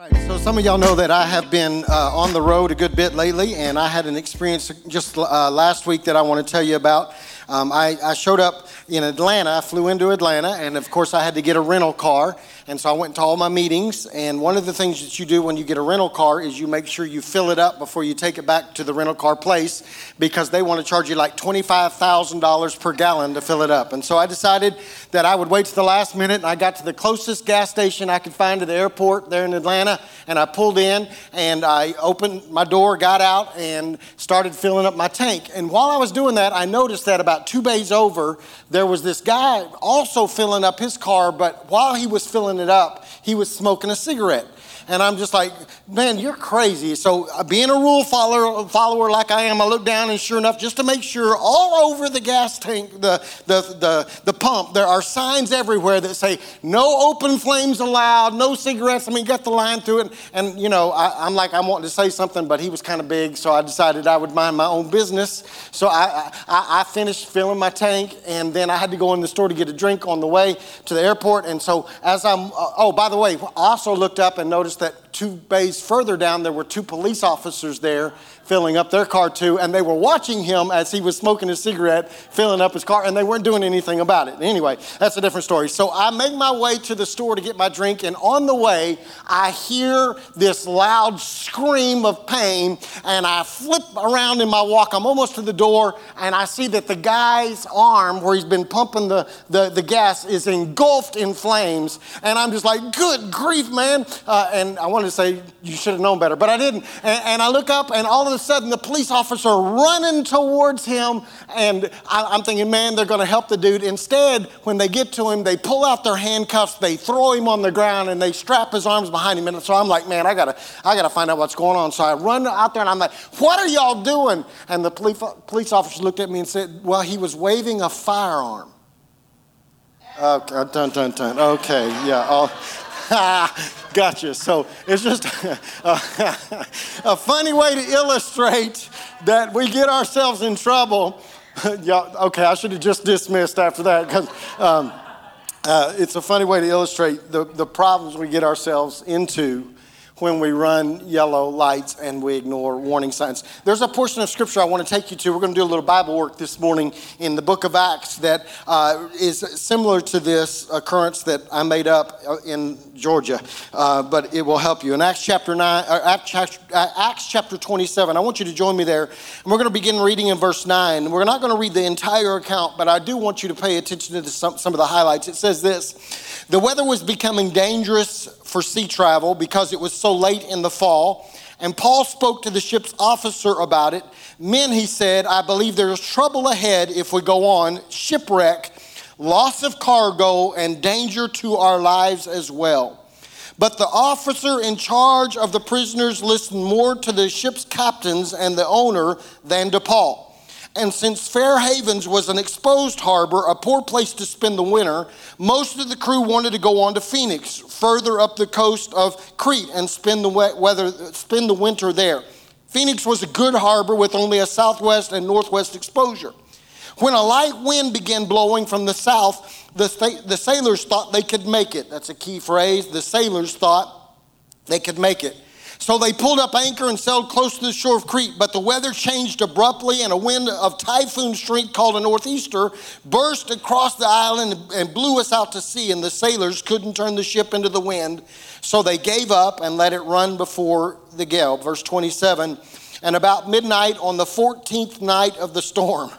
So some of y'all know that I have been uh, on the road a good bit lately, and I had an experience just uh, last week that I want to tell you about. Um, I, I, showed up in Atlanta. I flew into Atlanta, and of course, I had to get a rental car. And so I went to all my meetings. And one of the things that you do when you get a rental car is you make sure you fill it up before you take it back to the rental car place because they want to charge you like $25,000 per gallon to fill it up. And so I decided that I would wait to the last minute. And I got to the closest gas station I could find to the airport there in Atlanta. And I pulled in and I opened my door, got out, and started filling up my tank. And while I was doing that, I noticed that about two bays over, there was this guy also filling up his car. But while he was filling it up, he was smoking a cigarette. And I'm just like, man, you're crazy. So, uh, being a rule follower, follower like I am, I look down and sure enough, just to make sure, all over the gas tank, the, the, the, the pump, there are signs everywhere that say, no open flames allowed, no cigarettes. I mean, got the line through it. And, you know, I, am like, I'm wanting to say something, but he was kind of big, so I decided I would mind my own business. So, I, I, I finished filling my tank, and then I had to go in the store to get a drink on the way to the airport. And so, as I'm, uh, oh, by the way, I also looked up and noticed that two bays further down, there were two police officers there filling up their car too, and they were watching him as he was smoking his cigarette, filling up his car, and they weren't doing anything about it. Anyway, that's a different story. So I make my way to the store to get my drink, and on the way, I hear this loud scream of pain, and I flip around in my walk. I'm almost to the door, and I see that the guy's arm, where he's been pumping the, the, the gas, is engulfed in flames, and I'm just like, good grief, man. Uh, and I wanted to say, you should have known better, but I didn't. And, and I look up, and all of a sudden the police officer running towards him, and I, am thinking, man, they're going to help the dude. Instead, when they get to him, they pull out their handcuffs, they throw him on the ground, and they strap his arms behind him. And so I'm like, man, I gotta, I gotta find out what's going on. So I run out there, and I'm like, what are y'all doing? And the police, police officer looked at me and said, well, he was waving a firearm. Okay, dun, dun, dun. Okay, yeah. Oh, gotcha. So it's just a, a, funny way to illustrate that we get ourselves in trouble. yeah, okay, I should have just dismissed after that because um, uh, it's a funny way to illustrate the, the problems we get ourselves into when we run yellow lights and we ignore warning signs. There's a portion of scripture I want to take you to. We're going to do a little Bible work this morning in the book of Acts that uh, is similar to this occurrence that I made up uh, in Georgia, uh, but it will help you. In Acts chapter 9, uh, Acts, chapter 27, I want you to join me there. And we're going to begin reading in verse 9. We're not going to read the entire account, but I do want you to pay attention to some, some of the highlights. It says this The weather was becoming dangerous for sea travel because it was so late in the fall. And Paul spoke to the ship's officer about it. Men, he said, I believe there's trouble ahead if we go on, shipwreck, loss of cargo, and danger to our lives as well. But the officer in charge of the prisoners listened more to the ship's captains and the owner than to Paul. And since Fair Havens was an exposed harbor, a poor place to spend the winter, most of the crew wanted to go on to Phoenix, further up the coast of Crete, and spend the, weather, spend the winter there. Phoenix was a good harbor with only a southwest and northwest exposure. When a light wind began blowing from the south, the, the sailors thought they could make it. That's a key phrase. The sailors thought they could make it. So they pulled up anchor and sailed close to the shore of Crete, but the weather changed abruptly, and a wind of typhoon strength called a northeaster burst across the island and blew us out to sea, and the sailors couldn't turn the ship into the wind. So they gave up and let it run before the gale. Verse 27 And about midnight on the 14th night of the storm,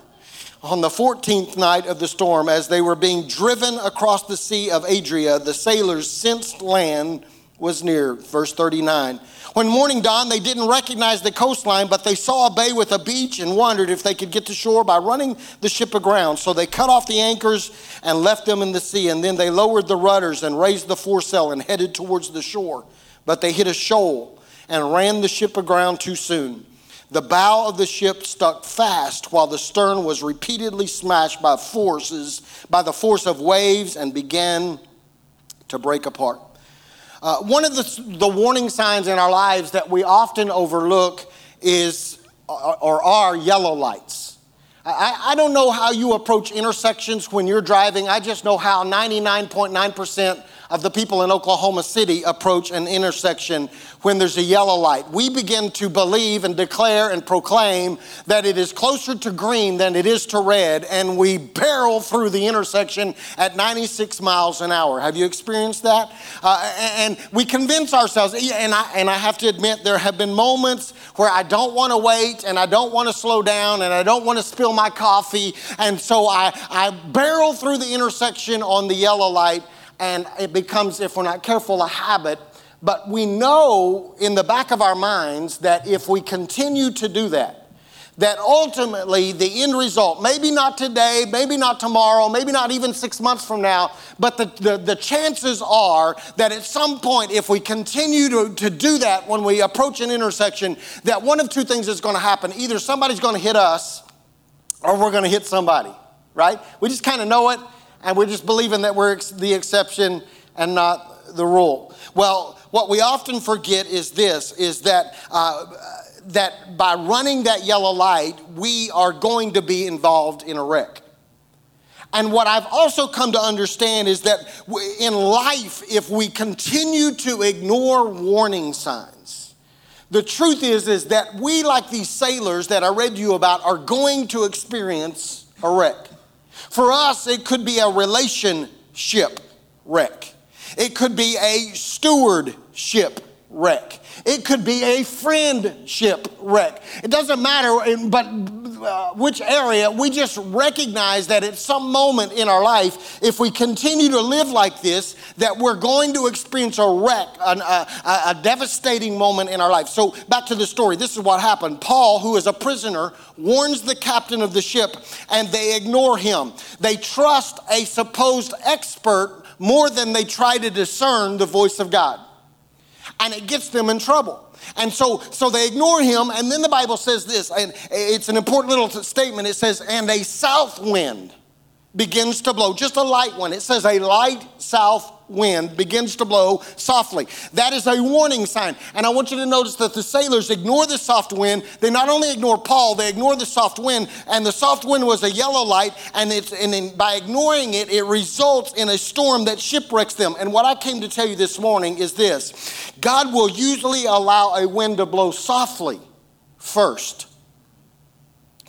on the 14th night of the storm, as they were being driven across the Sea of Adria, the sailors sensed land was near. Verse 39. When morning dawned, they didn't recognize the coastline, but they saw a bay with a beach and wondered if they could get to shore by running the ship aground. So they cut off the anchors and left them in the sea, and then they lowered the rudders and raised the foresail and headed towards the shore. But they hit a shoal and ran the ship aground too soon. The bow of the ship stuck fast while the stern was repeatedly smashed by forces, by the force of waves, and began to break apart. Uh, one of the, the warning signs in our lives that we often overlook is or are yellow lights. I, I don't know how you approach intersections when you're driving. I just know how 99.9% of the people in Oklahoma City approach an intersection when there's a yellow light. We begin to believe and declare and proclaim that it is closer to green than it is to red, and we barrel through the intersection at 96 miles an hour. Have you experienced that? Uh, and we convince ourselves, and I, and I have to admit, there have been moments where I don't want to wait and I don't want to slow down and I don't want to spill my coffee, and so I, I barrel through the intersection on the yellow light and it becomes, if we're not careful, a habit. But we know in the back of our minds that if we continue to do that, that ultimately the end result, maybe not today, maybe not tomorrow, maybe not even six months from now, but the, the, the, chances are that at some point, if we continue to, to do that when we approach an intersection, that one of two things is going to happen. Either somebody's going to hit us or we're going to hit somebody, right? We just kind of know it and we're just believing that we're the exception and not the rule. Well, what we often forget is this: is that. Uh, that by running that yellow light, we are going to be involved in a wreck. And what I've also come to understand is that in life, if we continue to ignore warning signs, the truth is, is that we, like these sailors that I read to you about, are going to experience a wreck. For us, it could be a relationship wreck. It could be a stewardship wreck. It could be a friendship wreck. It doesn't matter, but uh, which area, we just recognize that at some moment in our life, if we continue to live like this, that we're going to experience a wreck, an, a, a devastating moment in our life. So, back to the story. This is what happened. Paul, who is a prisoner, warns the captain of the ship, and they ignore him. They trust a supposed expert more than they try to discern the voice of God and it gets them in trouble. And so, so they ignore him, and then the Bible says this, and it's an important little statement. It says, and a south wind begins to blow, just a light one. It says a light south wind begins to blow softly. That is a warning sign. And I want you to notice that the sailors ignore the soft wind. They not only ignore Paul, they ignore the soft wind. And the soft wind was a yellow light. And, it's, and in, by ignoring it, it results in a storm that shipwrecks them. And what I came to tell you this morning is this God will usually allow a wind to blow softly first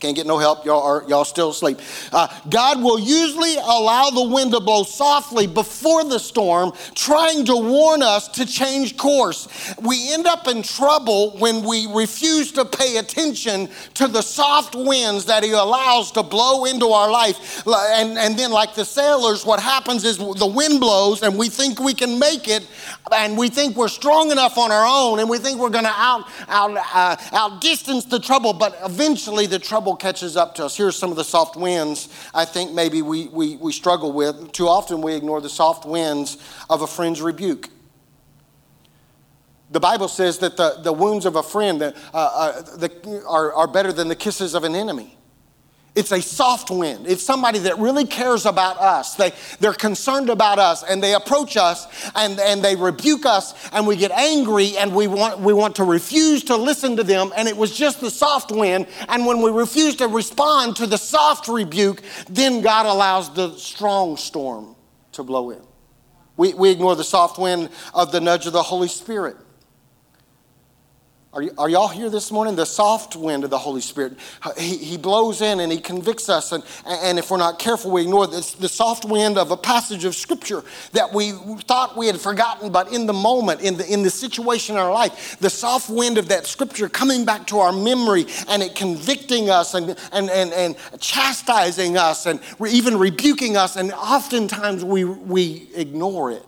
can't get no help. Y'all are y'all still asleep. Uh, God will usually allow the wind to blow softly before the storm, trying to warn us to change course. We end up in trouble when we refuse to pay attention to the soft winds that He allows to blow into our life. And, and then, like the sailors, what happens is the wind blows and we think we can make it, and we think we're strong enough on our own, and we think we're going to out, out, uh, outdistance the trouble, but eventually the trouble trouble catches up to us. Here's some of the soft winds I think maybe we, we, we struggle with. Too often we ignore the soft winds of a friend's rebuke. The Bible says that the, the wounds of a friend uh, uh, the, are, are better than the kisses of an enemy. It's a soft wind. It's somebody that really cares about us. They, they're concerned about us and they approach us and, and they rebuke us and we get angry and we want, we want to refuse to listen to them. And it was just the soft wind. And when we refuse to respond to the soft rebuke, then God allows the strong storm to blow in. We, we ignore the soft wind of the nudge of the Holy Spirit. Are, y- are y'all here this morning? The soft wind of the Holy Spirit. He, he blows in and he convicts us. And, and if we're not careful, we ignore this, the soft wind of a passage of Scripture that we thought we had forgotten, but in the moment, in the, in the situation in our life, the soft wind of that Scripture coming back to our memory and it convicting us and, and, and, and chastising us and even rebuking us. And oftentimes we, we ignore it.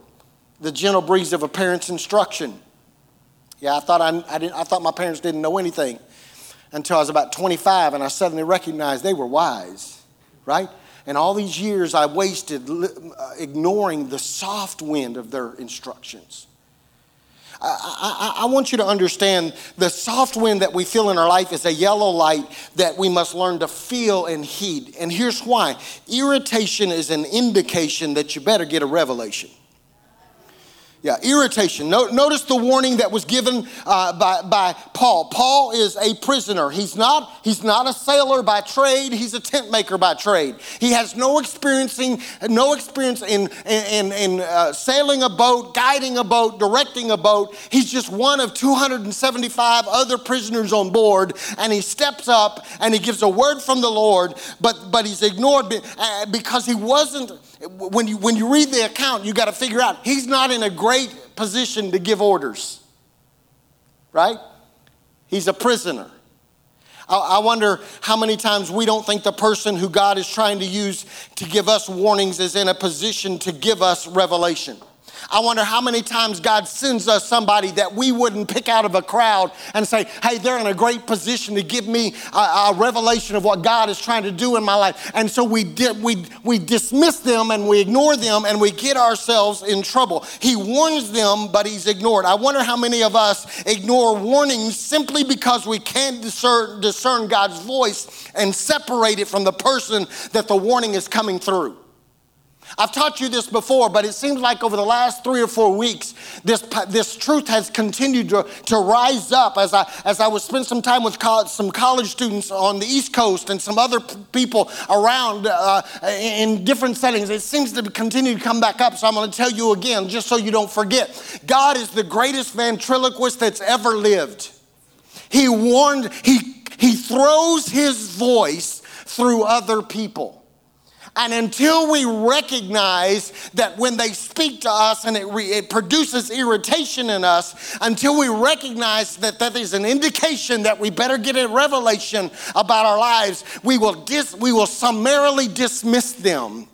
The gentle breeze of a parent's instruction yeah, I thought, I, I, didn't, I thought my parents didn't know anything until I was about 25 and I suddenly recognized they were wise, right? And all these years I wasted uh, ignoring the soft wind of their instructions. I, I, I, want you to understand the soft wind that we feel in our life is a yellow light that we must learn to feel and heed. And here's why irritation is an indication that you better get a revelation. Yeah, irritation. No, notice the warning that was given uh, by, by Paul. Paul is a prisoner. He's not, he's not a sailor by trade. He's a tent maker by trade. He has no experiencing, no experience in, in, in uh, sailing a boat, guiding a boat, directing a boat. He's just one of 275 other prisoners on board, and he steps up and he gives a word from the Lord, but, but he's ignored uh, because he wasn't when you, when you read the account, you got to figure out he's not in a great position to give orders, right? He's a prisoner. I, I wonder how many times we don't think the person who God is trying to use to give us warnings is in a position to give us revelation. I wonder how many times God sends us somebody that we wouldn't pick out of a crowd and say, hey, they're in a great position to give me a, a revelation of what God is trying to do in my life. And so we, di- we, we dismiss them and we ignore them and we get ourselves in trouble. He warns them, but he's ignored. I wonder how many of us ignore warnings simply because we can't discern, discern God's voice and separate it from the person that the warning is coming through. I've taught you this before, but it seems like over the last three or four weeks, this, this truth has continued to, to rise up as I, as I was spend some time with college, some college students on the East Coast and some other p- people around uh, in different settings. It seems to continue to come back up, so I'm going to tell you again, just so you don't forget. God is the greatest ventriloquist that's ever lived. He warned, he, he throws his voice through other people. And until we recognize that when they speak to us and it, re- it, produces irritation in us, until we recognize that that is an indication that we better get a revelation about our lives, we will, dis- we will summarily dismiss them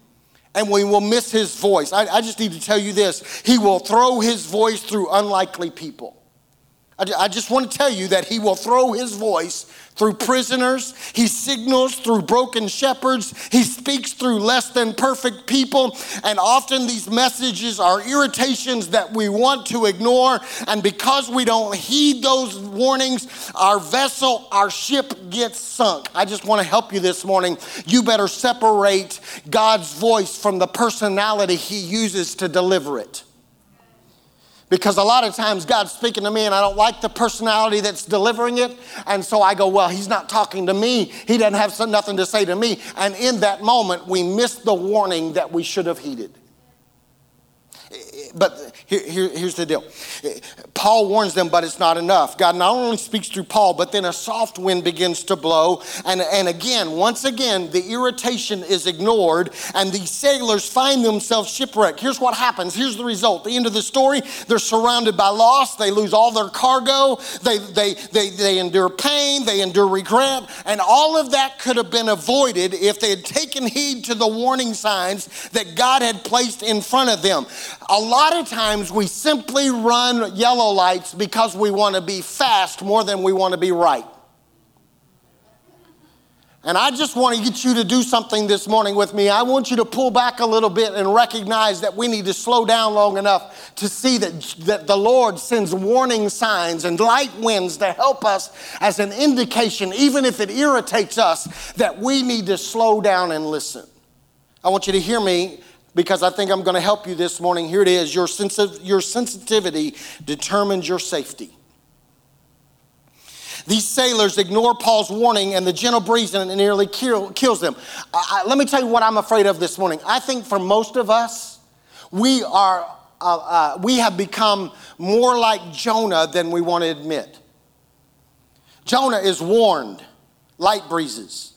and we will miss his voice. I, I just need to tell you this He will throw his voice through unlikely people. I, just want to tell you that he will throw his voice through prisoners, he signals through broken shepherds, he speaks through less than perfect people, and often these messages are irritations that we want to ignore. And because we don't heed those warnings, our vessel, our ship gets sunk. I just want to help you this morning. You better separate God's voice from the personality he uses to deliver it. Because a lot of times God's speaking to me and I don't like the personality that's delivering it. And so I go, well, he's not talking to me. He doesn't have nothing to say to me. And in that moment, we miss the warning that we should have heeded. But here, here, here's the deal Paul warns them, but it's not enough. God not only speaks through Paul, but then a soft wind begins to blow. And, and again, once again, the irritation is ignored, and these sailors find themselves shipwrecked. Here's what happens. Here's the result. The end of the story they're surrounded by loss, they lose all their cargo, they, they, they, they endure pain, they endure regret, and all of that could have been avoided if they had taken heed to the warning signs that God had placed in front of them. A lot of times we simply run yellow lights because we want to be fast more than we want to be right. And I just want to get you to do something this morning with me. I want you to pull back a little bit and recognize that we need to slow down long enough to see that, that the Lord sends warning signs and light winds to help us as an indication, even if it irritates us, that we need to slow down and listen. I want you to hear me because I think I'm going to help you this morning. Here it is your, sensitive, your sensitivity determines your safety. These sailors ignore Paul's warning, and the gentle breeze nearly kill, kills them. I, let me tell you what I'm afraid of this morning. I think for most of us, we are uh, uh, we have become more like Jonah than we want to admit. Jonah is warned, light breezes.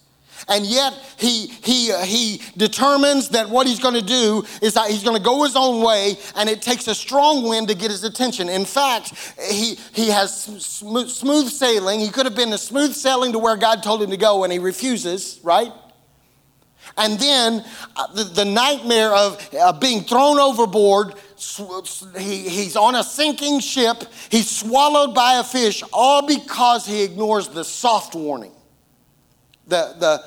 And yet he, he, uh, he determines that what he's going to do is that he's going to go his own way, and it takes a strong wind to get his attention. In fact, he, he has smooth, smooth sailing. He could have been a smooth sailing to where God told him to go, and he refuses, right? And then uh, the, the, nightmare of uh, being thrown overboard. He, he's on a sinking ship. He's swallowed by a fish, all because he ignores the soft warning. The, the,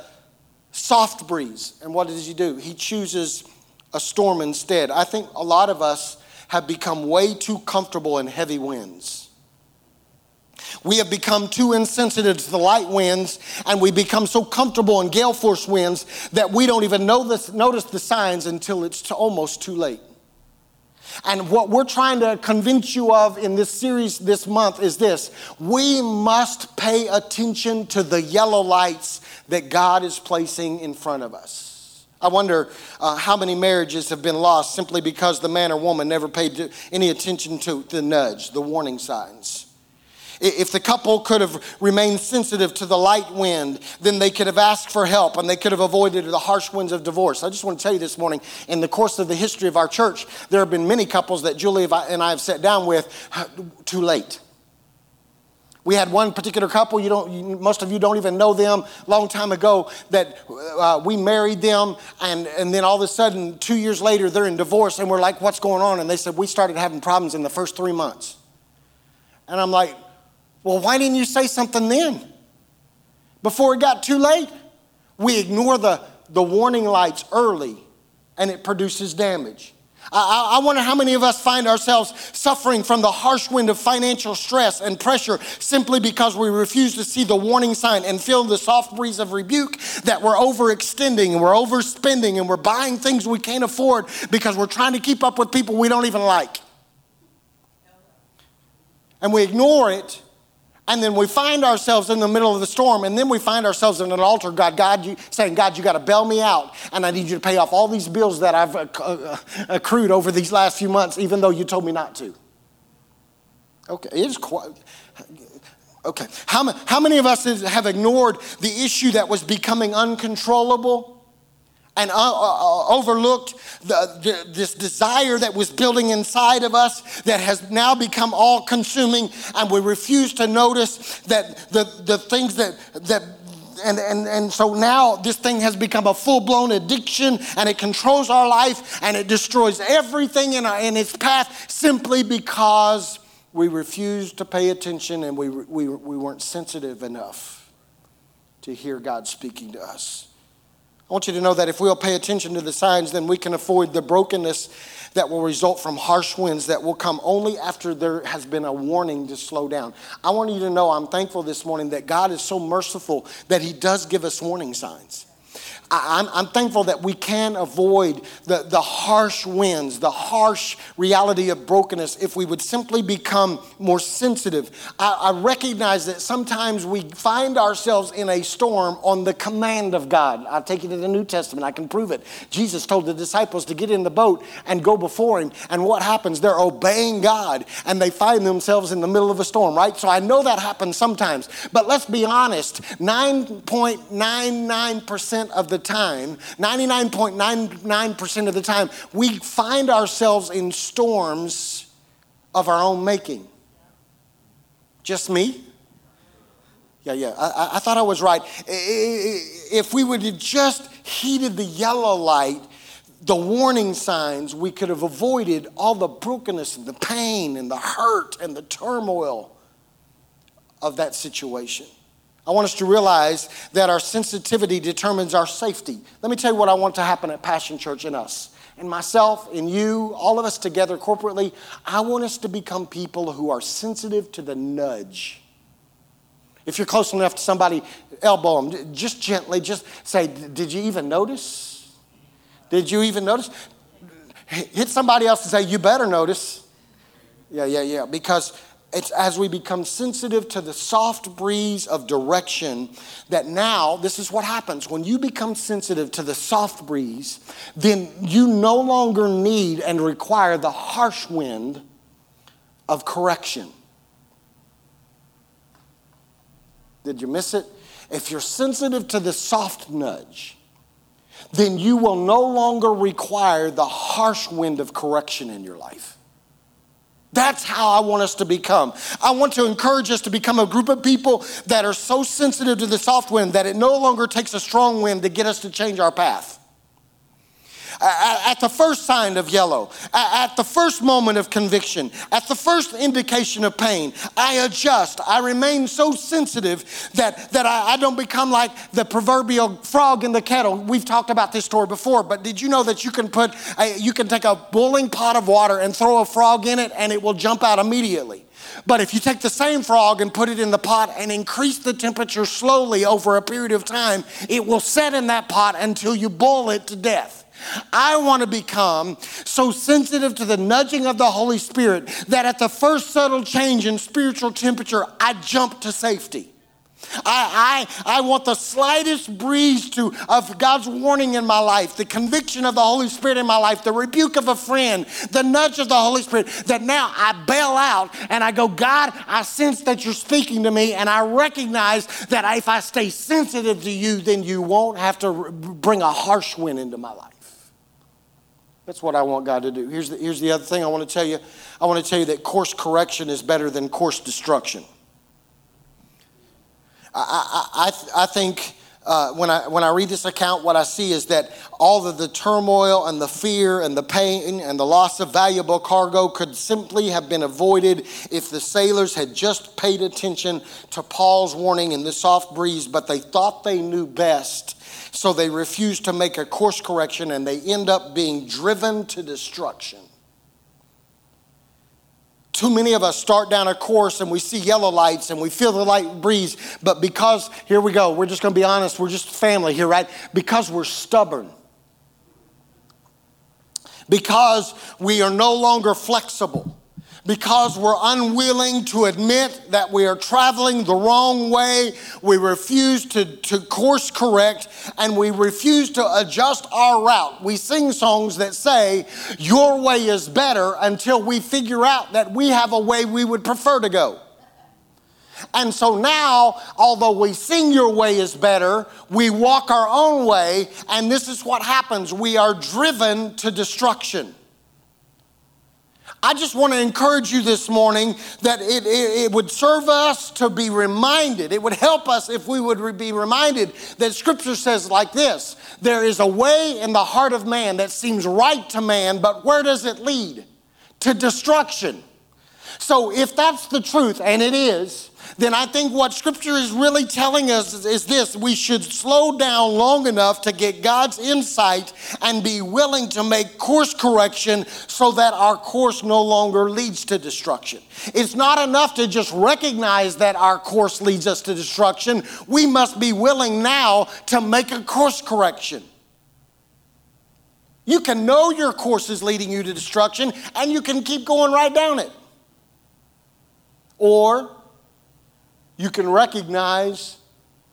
soft breeze. And what does he do? He chooses a storm instead. I think a lot of us have become way too comfortable in heavy winds. We have become too insensitive to the light winds, and we become so comfortable in gale force winds that we don't even this, notice the signs until it's almost too late. And what we're trying to convince you of in this series this month is this we must pay attention to the yellow lights that God is placing in front of us. I wonder uh, how many marriages have been lost simply because the man or woman never paid any attention to the nudge, the warning signs. If the couple could have remained sensitive to the light wind, then they could have asked for help and they could have avoided the harsh winds of divorce. I just want to tell you this morning, in the course of the history of our church, there have been many couples that Julie and I have sat down with too late. We had one particular couple, you don't, most of you don't even know them, long time ago, that uh, we married them, and, and then all of a sudden, two years later, they're in divorce, and we're like, what's going on? And they said, we started having problems in the first three months. And I'm like, well, why didn't you say something then? Before it got too late? We ignore the, the warning lights early and it produces damage. I, I, wonder how many of us find ourselves suffering from the harsh wind of financial stress and pressure simply because we refuse to see the warning sign and feel the soft breeze of rebuke that we're overextending and we're overspending and we're buying things we can't afford because we're trying to keep up with people we don't even like. And we ignore it and then we find ourselves in the middle of the storm, and then we find ourselves in an altar, God, God, you, saying, God, you got to bail me out, and I need you to pay off all these bills that I've uh, uh, accrued over these last few months, even though you told me not to. Okay, it is quite. Okay, how, how many of us have ignored the issue that was becoming uncontrollable? And uh, uh, uh, overlooked the, the, this desire that was building inside of us that has now become all consuming, and we refuse to notice that the, the things that, that and, and, and so now this thing has become a full blown addiction and it controls our life and it destroys everything in, our, in its path simply because we refused to pay attention and we, we, we weren't sensitive enough to hear God speaking to us. I want you to know that if we'll pay attention to the signs, then we can avoid the brokenness that will result from harsh winds that will come only after there has been a warning to slow down. I want you to know I'm thankful this morning that God is so merciful that He does give us warning signs. I'm, I'm, thankful that we can avoid the, the harsh winds, the harsh reality of brokenness if we would simply become more sensitive. I, I recognize that sometimes we find ourselves in a storm on the command of God. I'll take you to the New Testament, I can prove it. Jesus told the disciples to get in the boat and go before him. And what happens? They're obeying God and they find themselves in the middle of a storm, right? So I know that happens sometimes. But let's be honest 9.99% of the the time, 99.99% of the time, we find ourselves in storms of our own making. Just me? Yeah, yeah, I, I thought I was right. If we would have just heeded the yellow light, the warning signs, we could have avoided all the brokenness and the pain and the hurt and the turmoil of that situation. I want us to realize that our sensitivity determines our safety. Let me tell you what I want to happen at Passion Church in us. And myself and you, all of us together corporately, I want us to become people who are sensitive to the nudge. If you're close enough to somebody, elbow them, just gently, just say, Did you even notice? Did you even notice? Hit somebody else and say, You better notice. Yeah, yeah, yeah. Because it's as we become sensitive to the soft breeze of direction that now, this is what happens. When you become sensitive to the soft breeze, then you no longer need and require the harsh wind of correction. Did you miss it? If you're sensitive to the soft nudge, then you will no longer require the harsh wind of correction in your life. That's how I want us to become. I want to encourage us to become a group of people that are so sensitive to the soft wind that it no longer takes a strong wind to get us to change our path at the first sign of yellow, at the first moment of conviction, at the first indication of pain, I adjust. I remain so sensitive that, that I, I don't become like the proverbial frog in the kettle. We've talked about this story before, but did you know that you can put, a, you can take a boiling pot of water and throw a frog in it and it will jump out immediately? But if you take the same frog and put it in the pot and increase the temperature slowly over a period of time, it will set in that pot until you boil it to death. I want to become so sensitive to the nudging of the Holy Spirit that at the first subtle change in spiritual temperature, I jump to safety. I, I, I want the slightest breeze to, of God's warning in my life, the conviction of the Holy Spirit in my life, the rebuke of a friend, the nudge of the Holy Spirit, that now I bail out and I go, God, I sense that you're speaking to me, and I recognize that if I stay sensitive to you, then you won't have to bring a harsh wind into my life. That's what I want God to do. Here's the, here's the other thing I want to tell you. I want to tell you that course correction is better than course destruction. I, I, I I think uh, when, I, when I read this account, what I see is that all of the turmoil and the fear and the pain and the loss of valuable cargo could simply have been avoided if the sailors had just paid attention to Paul's warning in the soft breeze, but they thought they knew best. So they refuse to make a course correction and they end up being driven to destruction. Too many of us start down a course and we see yellow lights and we feel the light breeze, but because, here we go, we're just gonna be honest, we're just family here, right? Because we're stubborn. Because we are no longer flexible because we're unwilling to admit that we are traveling the wrong way. We refuse to, to course correct and we refuse to adjust our route. We sing songs that say, Your way is better until we figure out that we have a way we would prefer to go. And so now, although we sing your way is better, we walk our own way, and this is what happens. We are driven to destruction. I just want to encourage you this morning that it, it, it, would serve us to be reminded. It would help us if we would be reminded that Scripture says like this There is a way in the heart of man that seems right to man, but where does it lead? To destruction. So if that's the truth, and it is, then I think what Scripture is really telling us is, is, this we should slow down long enough to get God's insight and be willing to make course correction so that our course no longer leads to destruction. It's not enough to just recognize that our course leads us to destruction, we must be willing now to make a course correction. You can know your course is leading you to destruction and you can keep going right down it. Or you can recognize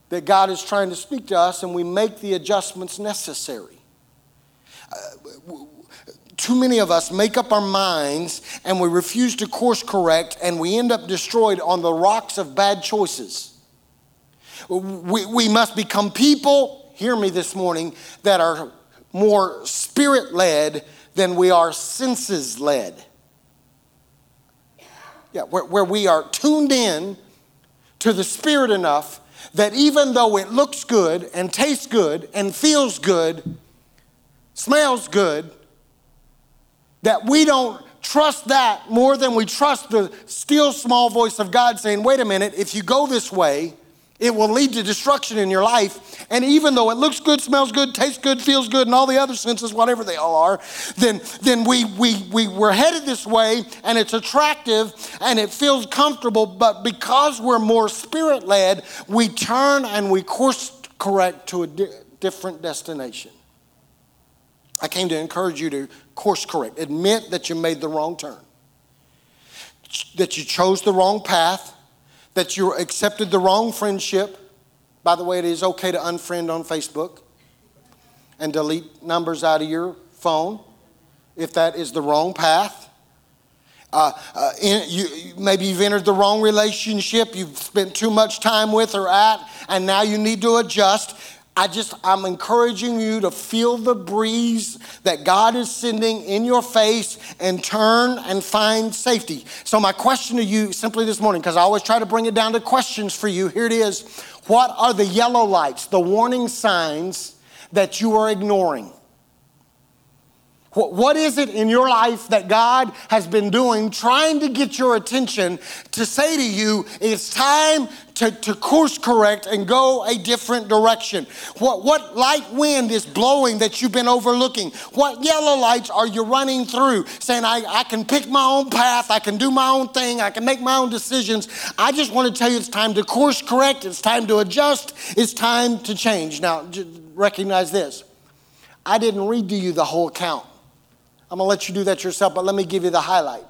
that God is trying to speak to us and we make the adjustments necessary. Uh, too many of us make up our minds and we refuse to course correct and we end up destroyed on the rocks of bad choices. We, we must become people, hear me this morning, that are more spirit led than we are senses led. Yeah, where, where we are tuned in to the Spirit enough that even though it looks good and tastes good and feels good, smells good, that we don't trust that more than we trust the still small voice of God saying, wait a minute, if you go this way, it will lead to destruction in your life. And even though it looks good, smells good, tastes good, feels good, and all the other senses, whatever they all are, then, then we, we, we, we're headed this way and it's attractive and it feels comfortable. But because we're more spirit led, we turn and we course correct to a di- different destination. I came to encourage you to course correct. Admit that you made the wrong turn, that you chose the wrong path that you accepted the wrong friendship. By the way, it is okay to unfriend on Facebook and delete numbers out of your phone if that is the wrong path. Uh, uh, in, you, maybe you've entered the wrong relationship, you've spent too much time with or at, and now you need to adjust. I just, I'm encouraging you to feel the breeze that God is sending in your face and turn and find safety. So, my question to you simply this morning, because I always try to bring it down to questions for you, here it is. What are the yellow lights, the warning signs that you are ignoring? What is it in your life that God has been doing, trying to get your attention to say to you, it's time to, to course correct and go a different direction? What, what light wind is blowing that you've been overlooking? What yellow lights are you running through saying, I, I can pick my own path, I can do my own thing, I can make my own decisions? I just want to tell you it's time to course correct, it's time to adjust, it's time to change. Now, recognize this I didn't read to you the whole account. I'm going to let you do that yourself, but let me give you the highlight.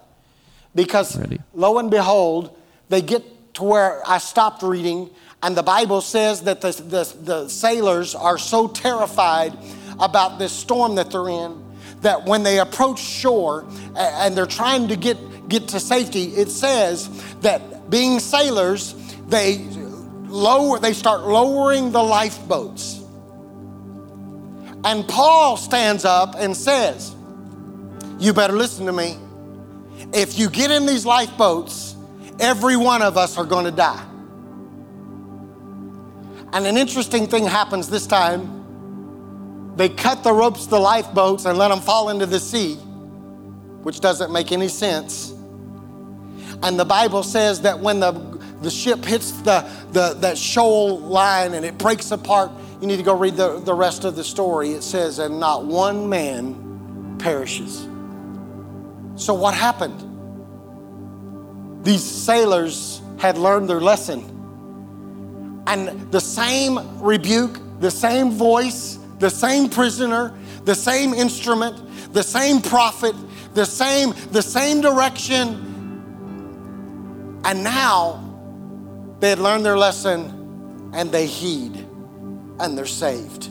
Because Ready. lo and behold, they get to where I stopped reading, and the Bible says that the, the, the sailors are so terrified about this storm that they're in that when they approach shore and they're trying to get, get to safety, it says that being sailors, they lower, they start lowering the lifeboats. And Paul stands up and says, You better listen to me. If you get in these lifeboats, every one of us are going to die. And an interesting thing happens this time. They cut the ropes to the lifeboats and let them fall into the sea, which doesn't make any sense. And the Bible says that when the, the ship hits the, the, that shoal line and it breaks apart, you need to go read the, the rest of the story. It says, and not one man perishes. So, what happened? These sailors had learned their lesson. And the same rebuke, the same voice, the same prisoner, the same instrument, the same prophet, the same, the same direction. And now they had learned their lesson and they heed and they're saved.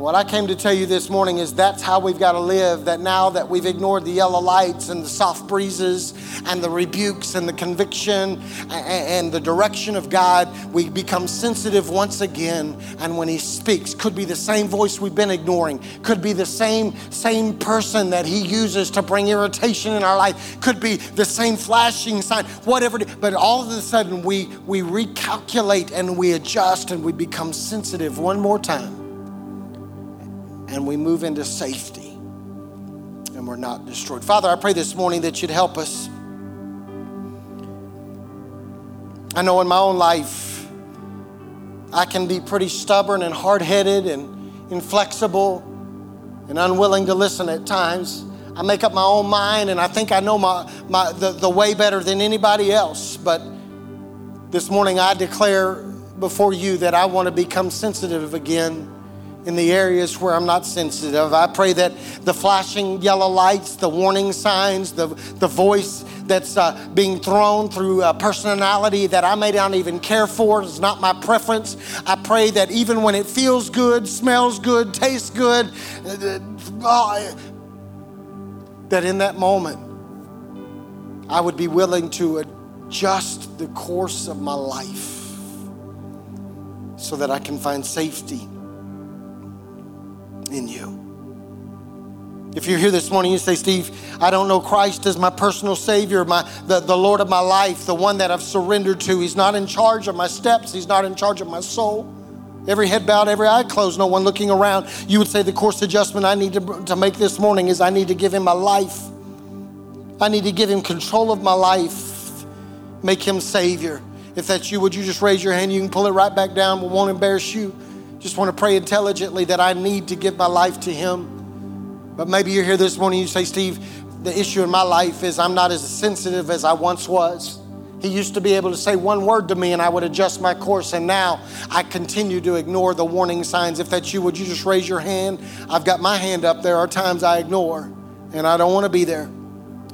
And what I came to tell you this morning is that's how we've got to live. That now that we've ignored the yellow lights and the soft breezes and the rebukes and the conviction and the direction of God, we become sensitive once again. And when He speaks, could be the same voice we've been ignoring, could be the same same person that He uses to bring irritation in our life, could be the same flashing sign, whatever. But all of a sudden, we we recalculate and we adjust and we become sensitive one more time and we move into safety and we're not destroyed. Father, I pray this morning that you'd help us. I know in my own life, I can be pretty stubborn and hard headed and inflexible and unwilling to listen at times. I make up my own mind and I think I know my, my, the, the way better than anybody else. But this morning I declare before you that I want to become sensitive again in the areas where I'm not sensitive. I pray that the flashing yellow lights, the warning signs, the, the voice that's uh, being thrown through a personality that I may not even care for is not my preference. I pray that even when it feels good, smells good, tastes good, uh, uh, that in that moment I would be willing to adjust the course of my life so that I can find safety in you. If you're here this morning, you say, Steve, I don't know Christ as my personal Savior, my, the, the Lord of my life, the one that I've surrendered to. He's not in charge of my steps, He's not in charge of my soul. Every head bowed, every eye closed, no one looking around. You would say, The course adjustment I need to, to make this morning is I need to give Him my life. I need to give Him control of my life, make Him Savior. If that's you, would you just raise your hand? You can pull it right back down. We won't embarrass you. Just want to pray intelligently that I need to give my life to Him. But maybe you're here this morning, you say, Steve, the issue in my life is I'm not as sensitive as I once was. He used to be able to say one word to me and I would adjust my course, and now I continue to ignore the warning signs. If that's you, would you just raise your hand? I've got my hand up. There are times I ignore, and I don't want to be there.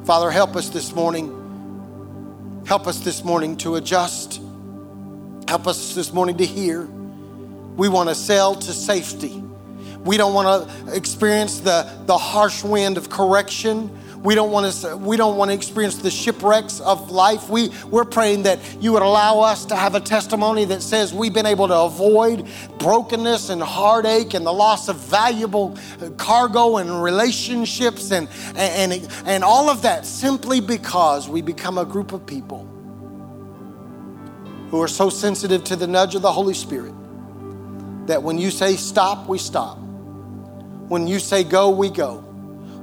Father, help us this morning. Help us this morning to adjust. Help us this morning to hear. We want to sail to safety. We don't want to experience the, the harsh wind of correction. We don't want to we don't want to experience the shipwrecks of life. We we're praying that you would allow us to have a testimony that says we've been able to avoid brokenness and heartache and the loss of valuable uh, cargo and relationships and and and all of that simply because we become a group of people who are so sensitive to the nudge of the Holy Spirit that when you say stop, we stop. When you say go, we go.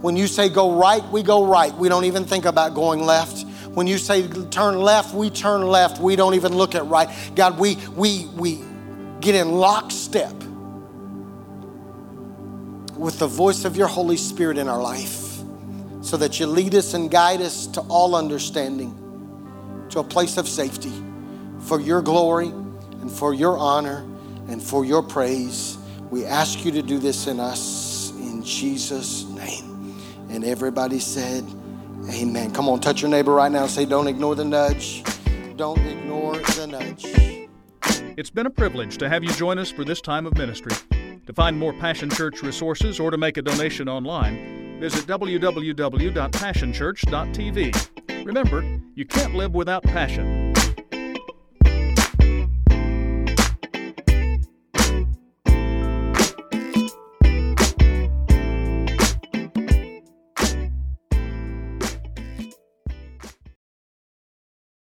When you say go right, we go right. We don't even think about going left. When you say turn left, we turn left. We don't even look at right. God, we we we get in lockstep with the voice of your Holy Spirit in our life so that you lead us and guide us to all understanding, to a place of safety for your glory and for your honor and for your praise. We ask you to do this in us in Jesus' name. And everybody said, Amen. Come on, touch your neighbor right now and say, Don't ignore the nudge. Don't ignore the nudge. It's been a privilege to have you join us for this time of ministry. To find more Passion Church resources or to make a donation online, visit www.passionchurch.tv. Remember, you can't live without passion.